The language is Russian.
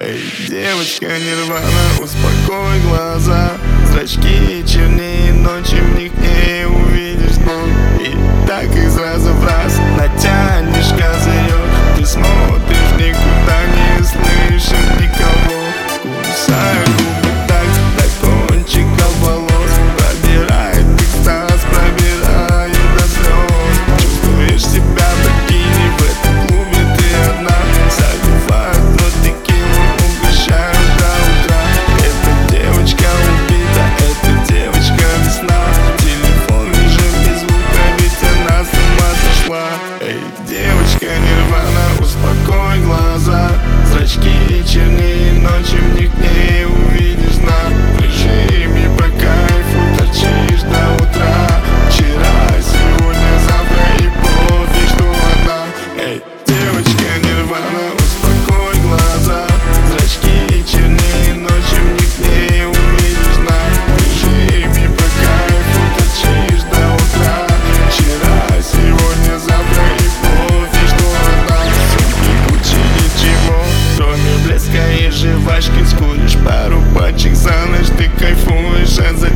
Эй, девочка нирвана, успокой глаза. Зрачки чернее ночи в них chimney mais que escolhas para o patins, alas de quem fujas.